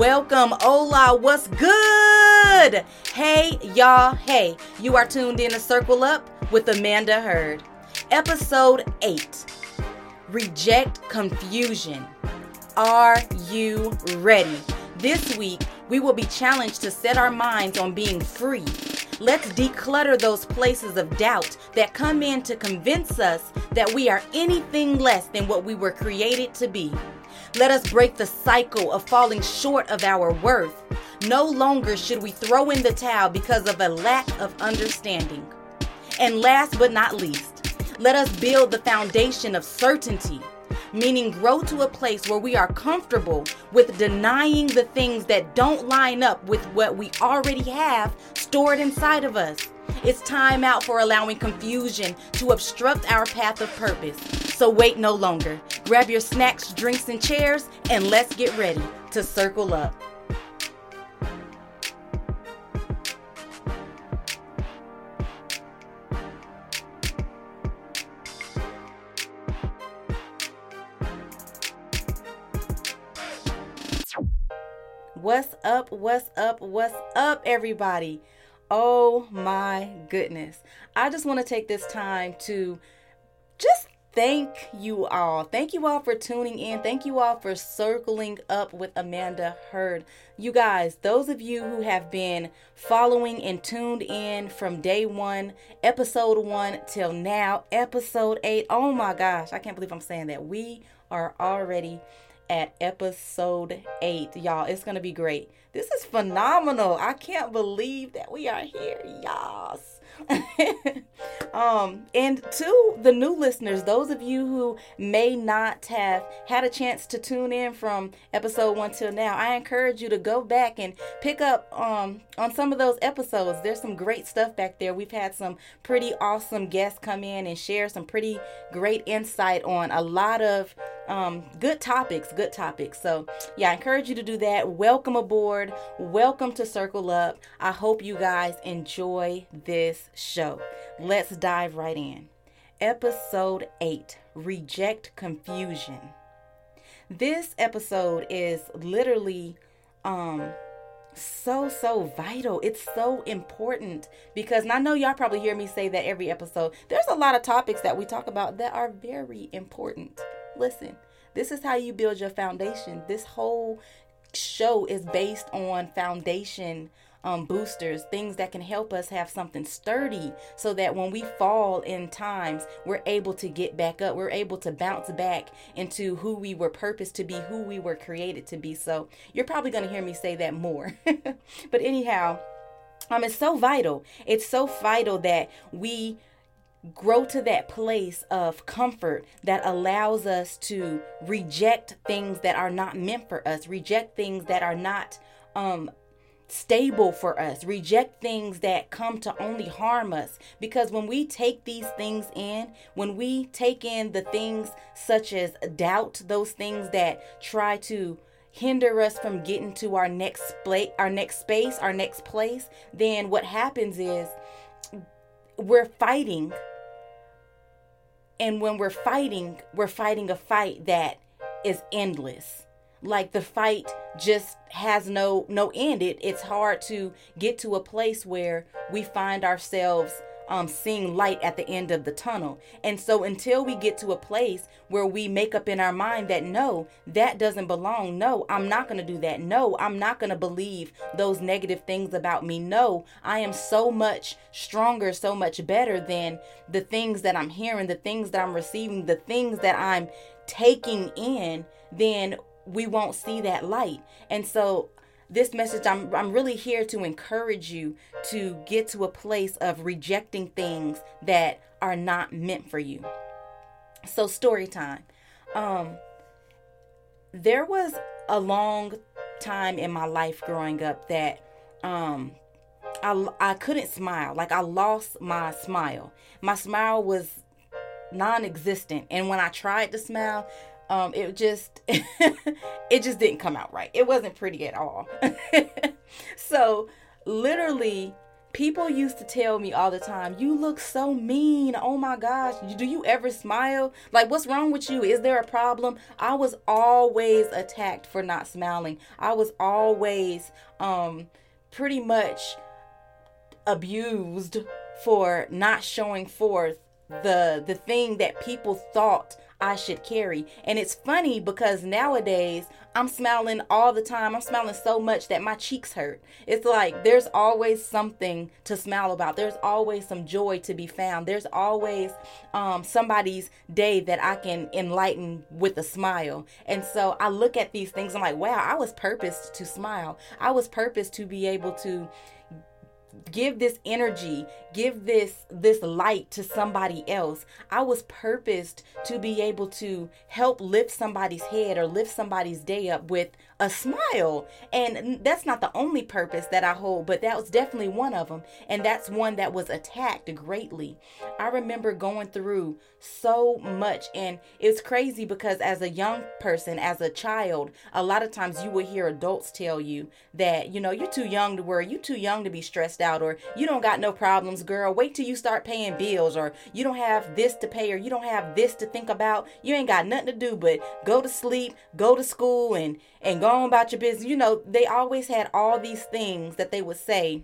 Welcome, hola, what's good? Hey, y'all, hey, you are tuned in to Circle Up with Amanda Hurd. Episode 8 Reject Confusion. Are you ready? This week, we will be challenged to set our minds on being free. Let's declutter those places of doubt that come in to convince us that we are anything less than what we were created to be. Let us break the cycle of falling short of our worth. No longer should we throw in the towel because of a lack of understanding. And last but not least, let us build the foundation of certainty, meaning grow to a place where we are comfortable with denying the things that don't line up with what we already have stored inside of us. It's time out for allowing confusion to obstruct our path of purpose. So wait no longer. Grab your snacks, drinks, and chairs, and let's get ready to circle up. What's up? What's up? What's up, everybody? Oh my goodness. I just want to take this time to just thank you all. Thank you all for tuning in. Thank you all for circling up with Amanda Heard. You guys, those of you who have been following and tuned in from day one, episode one till now, episode eight. Oh my gosh, I can't believe I'm saying that. We are already at episode eight. Y'all, it's going to be great. This is phenomenal. I can't believe that we are here. Yes. um, and to the new listeners, those of you who may not have had a chance to tune in from episode one till now, I encourage you to go back and pick up um, on some of those episodes. There's some great stuff back there. We've had some pretty awesome guests come in and share some pretty great insight on a lot of um, good topics. Good topics. So, yeah, I encourage you to do that. Welcome aboard. Welcome to Circle Up. I hope you guys enjoy this show. Let's dive right in. Episode 8 Reject Confusion. This episode is literally um so so vital. It's so important because I know y'all probably hear me say that every episode. There's a lot of topics that we talk about that are very important. Listen, this is how you build your foundation. This whole show is based on foundation um, boosters, things that can help us have something sturdy so that when we fall in times, we're able to get back up. We're able to bounce back into who we were purposed to be, who we were created to be. So you're probably going to hear me say that more. but anyhow, um, it's so vital. It's so vital that we grow to that place of comfort that allows us to reject things that are not meant for us, reject things that are not um, stable for us, reject things that come to only harm us. Because when we take these things in, when we take in the things such as doubt, those things that try to hinder us from getting to our next place, our next space, our next place, then what happens is we're fighting. And when we're fighting, we're fighting a fight that is endless like the fight just has no no end it it's hard to get to a place where we find ourselves um, seeing light at the end of the tunnel. And so until we get to a place where we make up in our mind that no, that doesn't belong. No, I'm not going to do that. No, I'm not going to believe those negative things about me. No, I am so much stronger, so much better than the things that I'm hearing, the things that I'm receiving, the things that I'm taking in. Then we won't see that light. And so this message I'm I'm really here to encourage you to get to a place of rejecting things that are not meant for you. So story time. Um there was a long time in my life growing up that um I I couldn't smile. Like I lost my smile. My smile was non-existent and when I tried to smile, um, it just it just didn't come out right. It wasn't pretty at all. so literally people used to tell me all the time, You look so mean. Oh my gosh. Do you ever smile? Like, what's wrong with you? Is there a problem? I was always attacked for not smiling. I was always um, pretty much abused for not showing forth the the thing that people thought I should carry. And it's funny because nowadays I'm smiling all the time. I'm smiling so much that my cheeks hurt. It's like there's always something to smile about. There's always some joy to be found. There's always um, somebody's day that I can enlighten with a smile. And so I look at these things. I'm like, wow, I was purposed to smile. I was purposed to be able to give this energy give this this light to somebody else. I was purposed to be able to help lift somebody's head or lift somebody's day up with a smile. And that's not the only purpose that i hold but that was definitely one of them and that's one that was attacked greatly. I remember going through so much and it's crazy because as a young person as a child a lot of times you would hear adults tell you that you know you're too young to worry. You're too young to be stressed out or you don't got no problems girl. Wait till you start paying bills or you don't have this to pay or you don't have this to think about. You ain't got nothing to do but go to sleep go to school and and go on about your business you know they always had all these things that they would say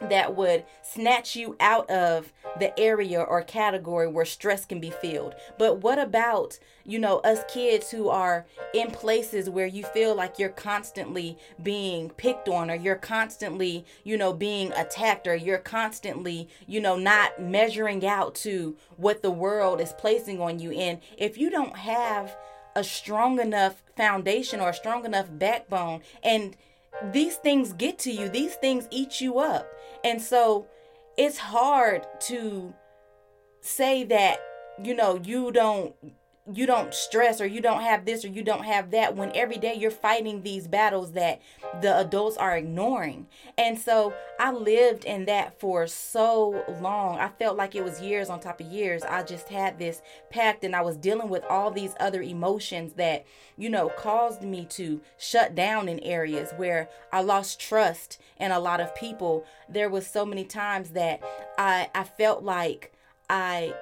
that would snatch you out of the area or category where stress can be filled. But what about, you know, us kids who are in places where you feel like you're constantly being picked on or you're constantly, you know, being attacked or you're constantly, you know, not measuring out to what the world is placing on you. And if you don't have a strong enough foundation or a strong enough backbone and these things get to you, these things eat you up. And so it's hard to say that, you know, you don't you don't stress or you don't have this or you don't have that when every day you're fighting these battles that the adults are ignoring. And so I lived in that for so long. I felt like it was years on top of years. I just had this pact and I was dealing with all these other emotions that, you know, caused me to shut down in areas where I lost trust in a lot of people. There was so many times that I I felt like I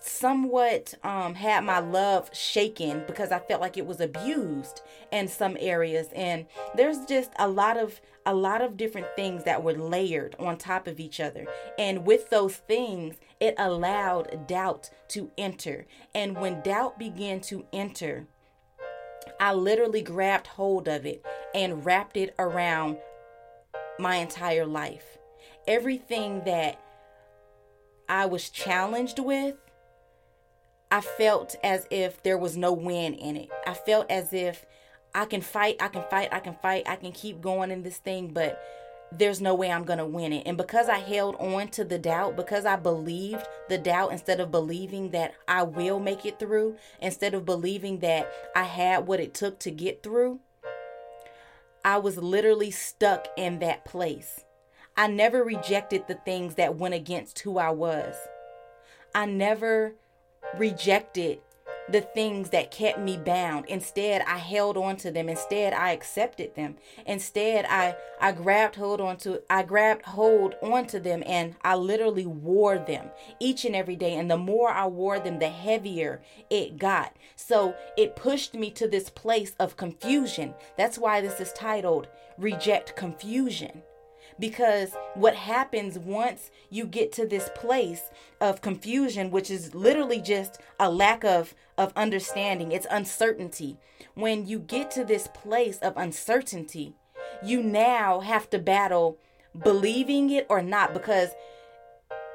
somewhat um, had my love shaken because I felt like it was abused in some areas. And there's just a lot of a lot of different things that were layered on top of each other. And with those things it allowed doubt to enter. And when doubt began to enter I literally grabbed hold of it and wrapped it around my entire life. Everything that I was challenged with I felt as if there was no win in it. I felt as if I can fight, I can fight, I can fight, I can keep going in this thing, but there's no way I'm going to win it. And because I held on to the doubt, because I believed the doubt instead of believing that I will make it through, instead of believing that I had what it took to get through, I was literally stuck in that place. I never rejected the things that went against who I was. I never rejected the things that kept me bound. Instead, I held on to them. Instead, I accepted them. Instead, I I grabbed hold on to I grabbed hold onto them and I literally wore them each and every day. And the more I wore them, the heavier it got. So it pushed me to this place of confusion. That's why this is titled Reject Confusion. Because what happens once you get to this place of confusion, which is literally just a lack of, of understanding, it's uncertainty. When you get to this place of uncertainty, you now have to battle believing it or not because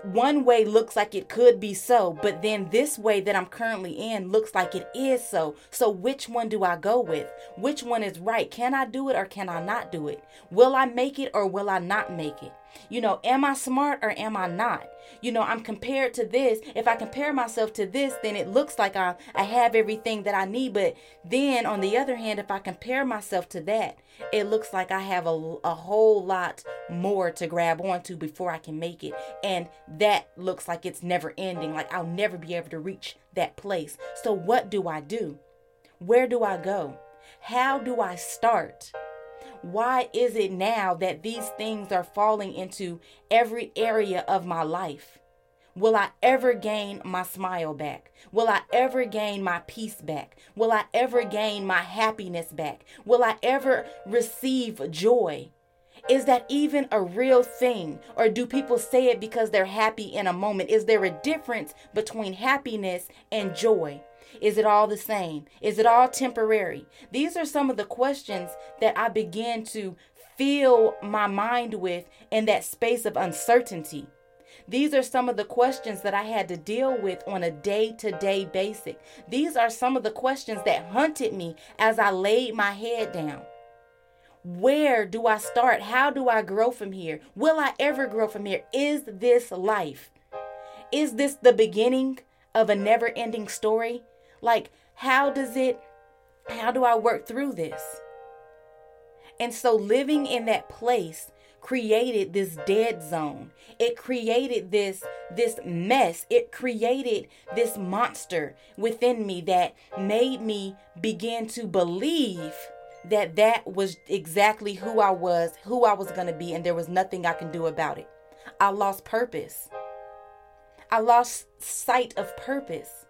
one way looks like it could be so, but then this way that I'm currently in looks like it is so. So, which one do I go with? Which one is right? Can I do it or can I not do it? Will I make it or will I not make it? You know, am I smart or am I not? You know, I'm compared to this. If I compare myself to this, then it looks like I, I have everything that I need. But then on the other hand, if I compare myself to that, it looks like I have a, a whole lot more to grab onto before I can make it. And that looks like it's never ending. Like I'll never be able to reach that place. So, what do I do? Where do I go? How do I start? Why is it now that these things are falling into every area of my life? Will I ever gain my smile back? Will I ever gain my peace back? Will I ever gain my happiness back? Will I ever receive joy? Is that even a real thing? Or do people say it because they're happy in a moment? Is there a difference between happiness and joy? Is it all the same? Is it all temporary? These are some of the questions that I began to fill my mind with in that space of uncertainty. These are some of the questions that I had to deal with on a day to day basis. These are some of the questions that hunted me as I laid my head down. Where do I start? How do I grow from here? Will I ever grow from here? Is this life? Is this the beginning of a never ending story? Like, how does it, how do I work through this? And so living in that place created this dead zone. It created this this mess. It created this monster within me that made me begin to believe that that was exactly who I was, who I was going to be, and there was nothing I can do about it. I lost purpose. I lost sight of purpose.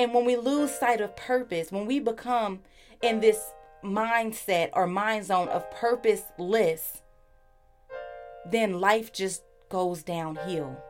And when we lose sight of purpose, when we become in this mindset or mind zone of purposeless, then life just goes downhill.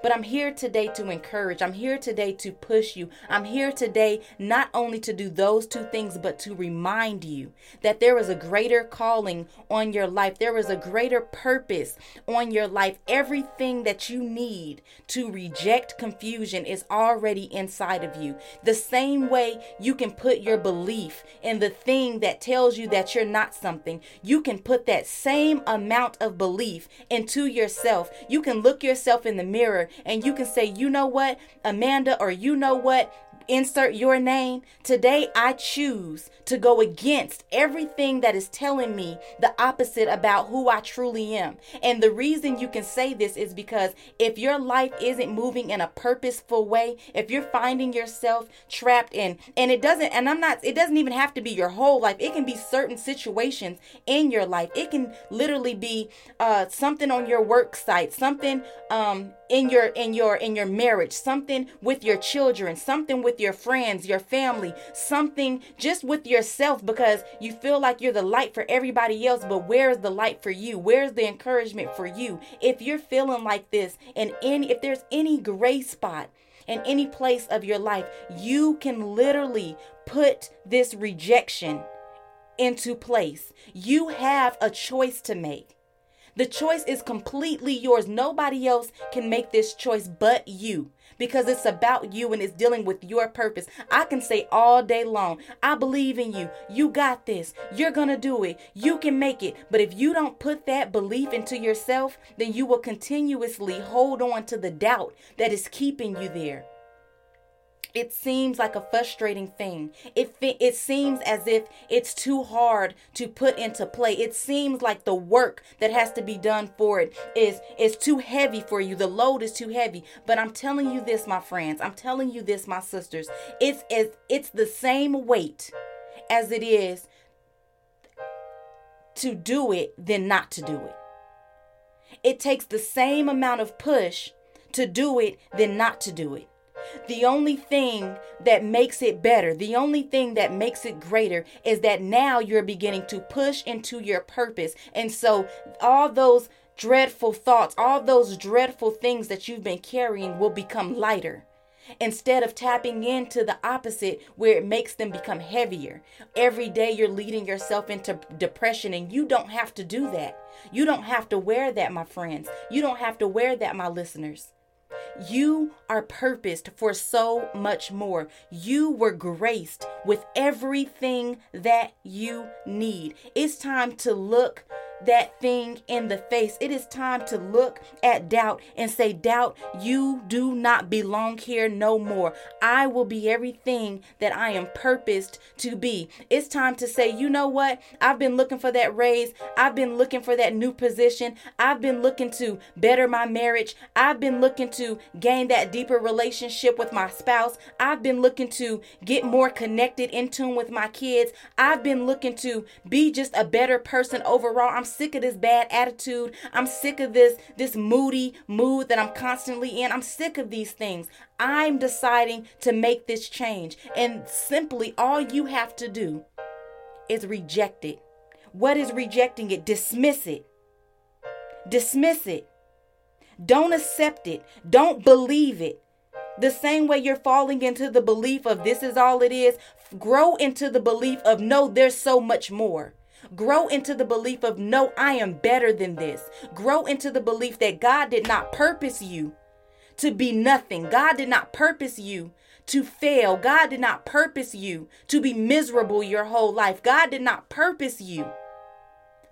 But I'm here today to encourage. I'm here today to push you. I'm here today not only to do those two things, but to remind you that there is a greater calling on your life. There is a greater purpose on your life. Everything that you need to reject confusion is already inside of you. The same way you can put your belief in the thing that tells you that you're not something, you can put that same amount of belief into yourself. You can look yourself in the mirror and you can say, you know what, Amanda, or you know what, insert your name. Today, I choose to go against everything that is telling me the opposite about who I truly am. And the reason you can say this is because if your life isn't moving in a purposeful way, if you're finding yourself trapped in, and it doesn't, and I'm not, it doesn't even have to be your whole life, it can be certain situations in your life. It can literally be uh, something on your work site, something um, in your in your in your marriage something with your children something with your friends your family something just with yourself because you feel like you're the light for everybody else but where's the light for you? Where's the encouragement for you? If you're feeling like this and any if there's any gray spot in any place of your life you can literally put this rejection into place. You have a choice to make. The choice is completely yours. Nobody else can make this choice but you because it's about you and it's dealing with your purpose. I can say all day long, I believe in you. You got this. You're going to do it. You can make it. But if you don't put that belief into yourself, then you will continuously hold on to the doubt that is keeping you there it seems like a frustrating thing. It it seems as if it's too hard to put into play. It seems like the work that has to be done for it is is too heavy for you. The load is too heavy. But I'm telling you this, my friends. I'm telling you this, my sisters. It's as it's the same weight as it is to do it than not to do it. It takes the same amount of push to do it than not to do it. The only thing that makes it better, the only thing that makes it greater is that now you're beginning to push into your purpose. And so all those dreadful thoughts, all those dreadful things that you've been carrying will become lighter instead of tapping into the opposite where it makes them become heavier. Every day you're leading yourself into depression, and you don't have to do that. You don't have to wear that, my friends. You don't have to wear that, my listeners. You are purposed for so much more. You were graced with everything that you need. It's time to look that thing in the face. It is time to look at doubt and say, Doubt, you do not belong here no more. I will be everything that I am purposed to be. It's time to say, You know what? I've been looking for that raise. I've been looking for that new position. I've been looking to better my marriage. I've been looking to gain that deeper relationship with my spouse. I've been looking to get more connected in tune with my kids. I've been looking to be just a better person overall. I'm sick of this bad attitude. I'm sick of this this moody mood that I'm constantly in. I'm sick of these things. I'm deciding to make this change. And simply all you have to do is reject it. What is rejecting it? Dismiss it. Dismiss it. Don't accept it. Don't believe it. The same way you're falling into the belief of this is all it is, grow into the belief of no, there's so much more. Grow into the belief of no, I am better than this. Grow into the belief that God did not purpose you to be nothing. God did not purpose you to fail. God did not purpose you to be miserable your whole life. God did not purpose you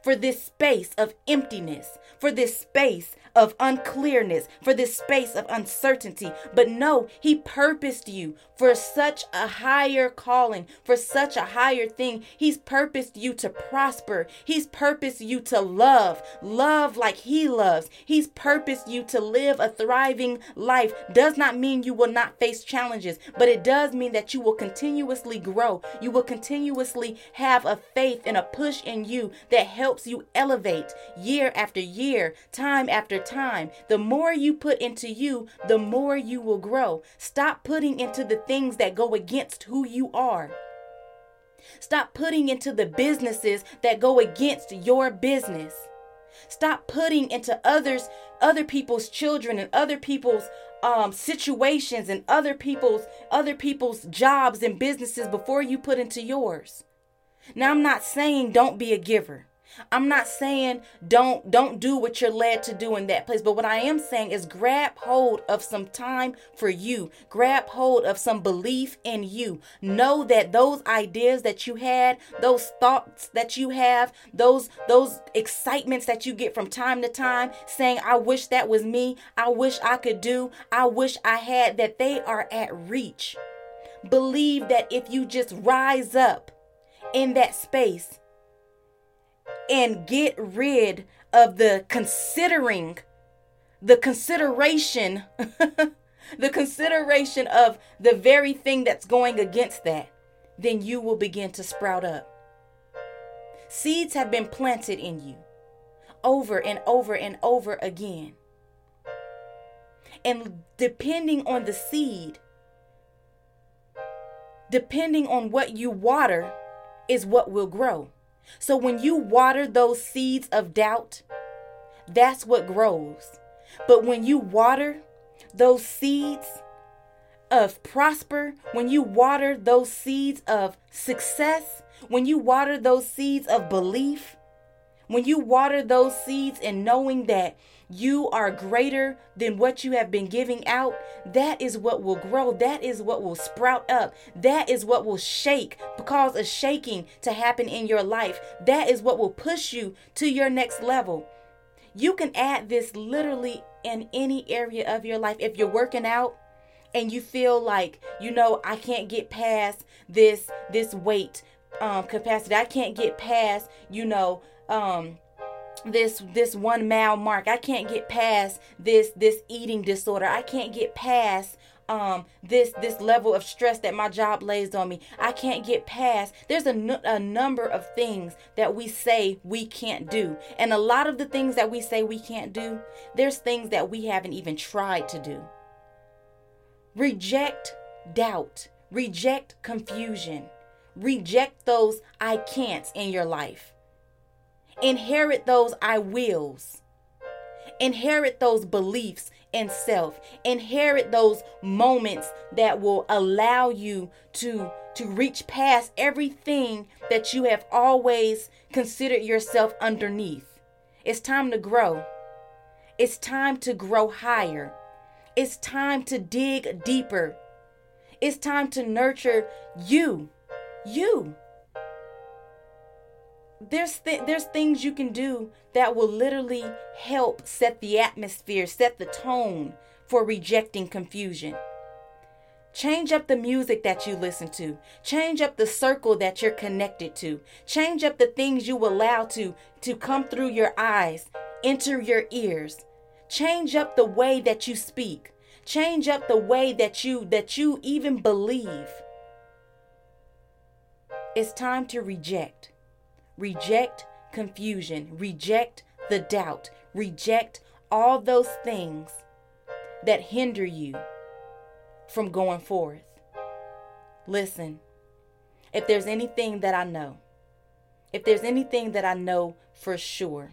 for this space of emptiness, for this space of unclearness, for this space of uncertainty. But no, He purposed you for such a higher calling, for such a higher thing. He's purposed you to prosper. He's purposed you to love, love like He loves. He's purposed you to live a thriving life. Does not mean you will not face challenges, but it does mean that you will continuously grow. You will continuously have a faith and a push in you that helps you elevate year after year, time after time. The more you put into you, the more you will grow. Stop putting into the things that go against who you are. Stop putting into the businesses that go against your business. Stop putting into others, other people's children and other people's um, situations and other people's other people's jobs and businesses before you put into yours. Now I'm not saying don't be a giver. I'm not saying don't don't do what you're led to do in that place, but what I am saying is grab hold of some time for you. Grab hold of some belief in you. Know that those ideas that you had, those thoughts that you have, those those excitements that you get from time to time saying I wish that was me, I wish I could do, I wish I had that they are at reach. Believe that if you just rise up in that space and get rid of the considering, the consideration, the consideration of the very thing that's going against that, then you will begin to sprout up. Seeds have been planted in you over and over and over again. And depending on the seed, depending on what you water, is what will grow. So when you water those seeds of doubt, that's what grows. But when you water those seeds of prosper, when you water those seeds of success, when you water those seeds of belief, when you water those seeds and knowing that you are greater than what you have been giving out, that is what will grow. That is what will sprout up. That is what will shake, cause a shaking to happen in your life. That is what will push you to your next level. You can add this literally in any area of your life. If you're working out, and you feel like you know i can't get past this this weight um capacity i can't get past you know um this this one mile mark. I can't get past this this eating disorder. I can't get past um this this level of stress that my job lays on me. I can't get past there's a, n- a number of things that we say we can't do. And a lot of the things that we say we can't do there's things that we haven't even tried to do. Reject doubt. Reject confusion. Reject those i can'ts in your life Inherit those I wills. Inherit those beliefs and self. Inherit those moments that will allow you to to reach past everything that you have always considered yourself underneath. It's time to grow. It's time to grow higher. It's time to dig deeper. It's time to nurture you. You. There's th- there's things you can do that will literally help set the atmosphere, set the tone for rejecting confusion. Change up the music that you listen to. Change up the circle that you're connected to. Change up the things you allow to to come through your eyes, enter your ears. Change up the way that you speak. Change up the way that you that you even believe. It's time to reject. Reject confusion. Reject the doubt. Reject all those things that hinder you from going forth. Listen, if there's anything that I know, if there's anything that I know for sure,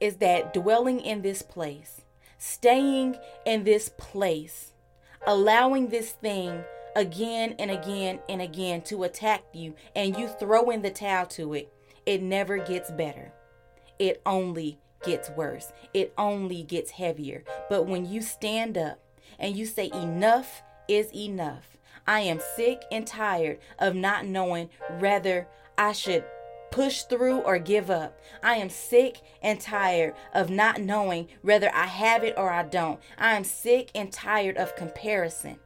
is that dwelling in this place, staying in this place, allowing this thing again and again and again to attack you, and you throw in the towel to it, it never gets better. It only gets worse. It only gets heavier. But when you stand up and you say, Enough is enough, I am sick and tired of not knowing whether I should push through or give up. I am sick and tired of not knowing whether I have it or I don't. I am sick and tired of comparison.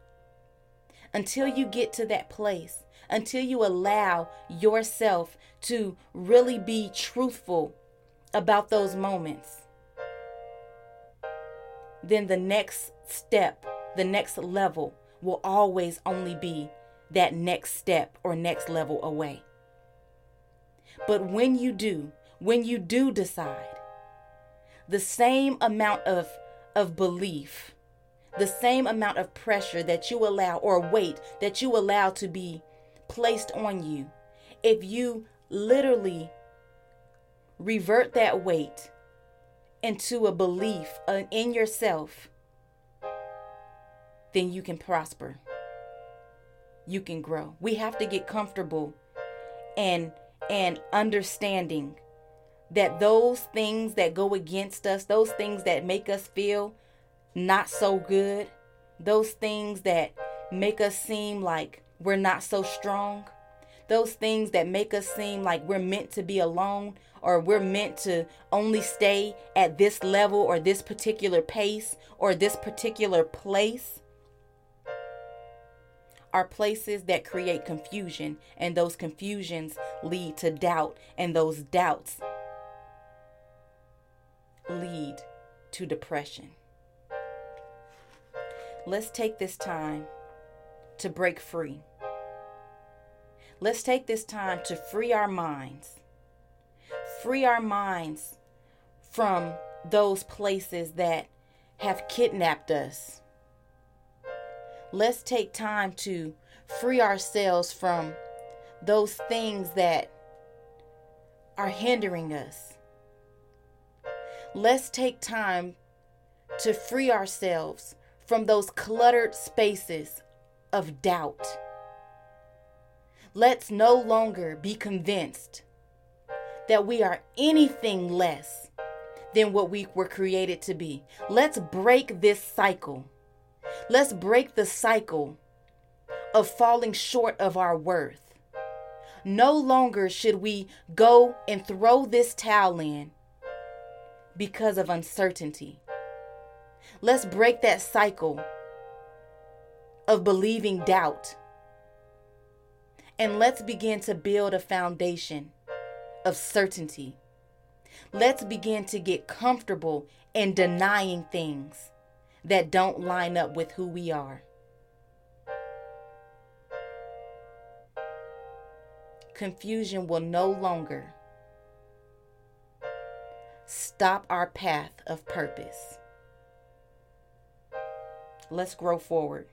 Until you get to that place, until you allow yourself to really be truthful about those moments, then the next step, the next level will always only be that next step or next level away. But when you do, when you do decide, the same amount of, of belief, the same amount of pressure that you allow or weight that you allow to be placed on you, if you literally revert that weight into a belief uh, in yourself, then you can prosper. You can grow. We have to get comfortable and and understanding that those things that go against us, those things that make us feel not so good, those things that make us seem like we're not so strong, those things that make us seem like we're meant to be alone or we're meant to only stay at this level or this particular pace or this particular place are places that create confusion, and those confusions lead to doubt, and those doubts lead to depression. Let's take this time to break free. Let's take this time to free our minds. Free our minds from those places that have kidnapped us let's take time to free ourselves from those things that are hindering us. Let's take time to free ourselves from those cluttered spaces of doubt. Let's no longer be convinced that we are anything less than what we were created to be. Let's break this cycle Let's break the cycle of falling short of our worth. No longer should we go and throw this towel in because of uncertainty. Let's break that cycle of believing doubt. And let's begin to build a foundation of certainty. Let's begin to get comfortable in denying things that don't line up with who we are. Confusion will no longer stop our path of purpose. Let's grow forward.